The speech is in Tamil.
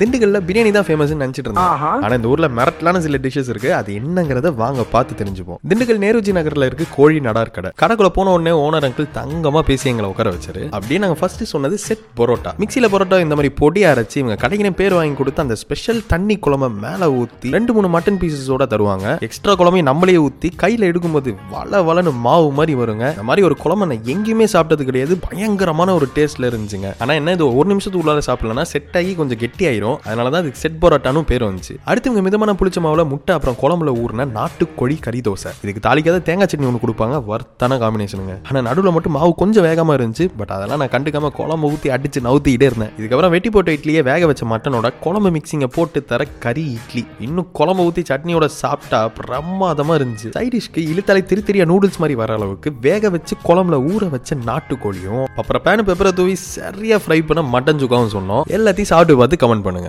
திண்டுக்கல்ல பிரியாணி தான் ஃபேமஸ் நினைச்சிட்டு இருந்தேன். ஆனா இந்த ஊர்ல மிரட்டலான சில டிஷ்ஷஸ் இருக்கு. அது என்னங்கறத வாங்க பார்த்து தெரிஞ்சுப்போம். திண்டுக்கல் நேருஜி நகர்ல இருக்கு கோழி நடார் கடை கடைக்குள்ள போன உடனே ஓனர் அங்கிள் தங்கமா பேசி எங்களை உட்கார வச்சாரு. அப்படியே நாங்க ஃபர்ஸ்ட் சொன்னது செட் பரோட்டா. மிக்ஸில பரோட்டா இந்த மாதிரி பொடி அரைச்சு இவங்க கடைக்கு பேர் வாங்கி கொடுத்து அந்த ஸ்பெஷல் தண்ணி குழம்ப மேல ஊத்தி ரெண்டு மூணு மட்டன் பீசஸோட தருவாங்க. எக்ஸ்ட்ரா குழம்பையும் நம்மளே ஊத்தி கையில எடுக்கும்போது வள வளன்னு மாவு மாதிரி வருங்க. இந்த மாதிரி ஒரு குழம்பு நான் எங்கேயுமே சாப்பிட்டது கிடையாது. பயங்கரமான ஒரு டேஸ்ட்ல இருந்துச்சுங்க. ஆனா என்ன இது ஒரு நிமிஷத்துக்கு உள்ளார சாப்பிடலன்னா செட் ஆகி கொஞ்சம் கெட்டி ஆயிரும் அதனால தான் அதுக்கு செட் பரோட்டானும் பேர் வந்துச்சு. அடுத்து இவங்க மிதமான புளிச்ச மாவுல முட்டை அப்புறம் குழம்புல ஊறின நாட்டுக்கோழி கறி தோசை. இதுக்கு தாளிக்காத தேங்காய் சட்னி ஒன்று கொடுப்பாங்க. வர்த்தான காம்பினேஷனுங்க ஆனால் நடுவில் மட்டும் மாவு கொஞ்சம் வேகமாக இருந்துச்சு. பட் அதெல்லாம் நான் கண்டுக்காம குழம்பு ஊற்றி அடிச்சு நவுத்திக்கிட்டே இருந்தேன். இதுக்கப்புறம் வெட்டி போட்ட இட்லியே வேக வச்ச மட்டனோட குழம்பு மிக்சிங்கை போட்டு தர கறி இட்லி. இன்னும் குழம்பு ஊற்றி சட்னியோட சாப்பிட்டா பிரமாதமாக இருந்துச்சு. சைடிஷ்க்கு இழுத்தலை திரு திரியா நூடுல்ஸ் மாதிரி வர அளவுக்கு வேக வச்சு குழம்புல ஊற வச்ச நாட்டுக்கோழியும் அப்புறம் பேனு பெப்பரை தூவி சரியா ஃப்ரை பண்ண மட்டன் சுக்காவும் சொன்னோம். எல்லாத்தையும் சாப்பிட்டு பார்த்து கமெண்ட் பண்ணு